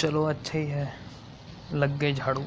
चलो अच्छा ही है। लग गए झाड़ू।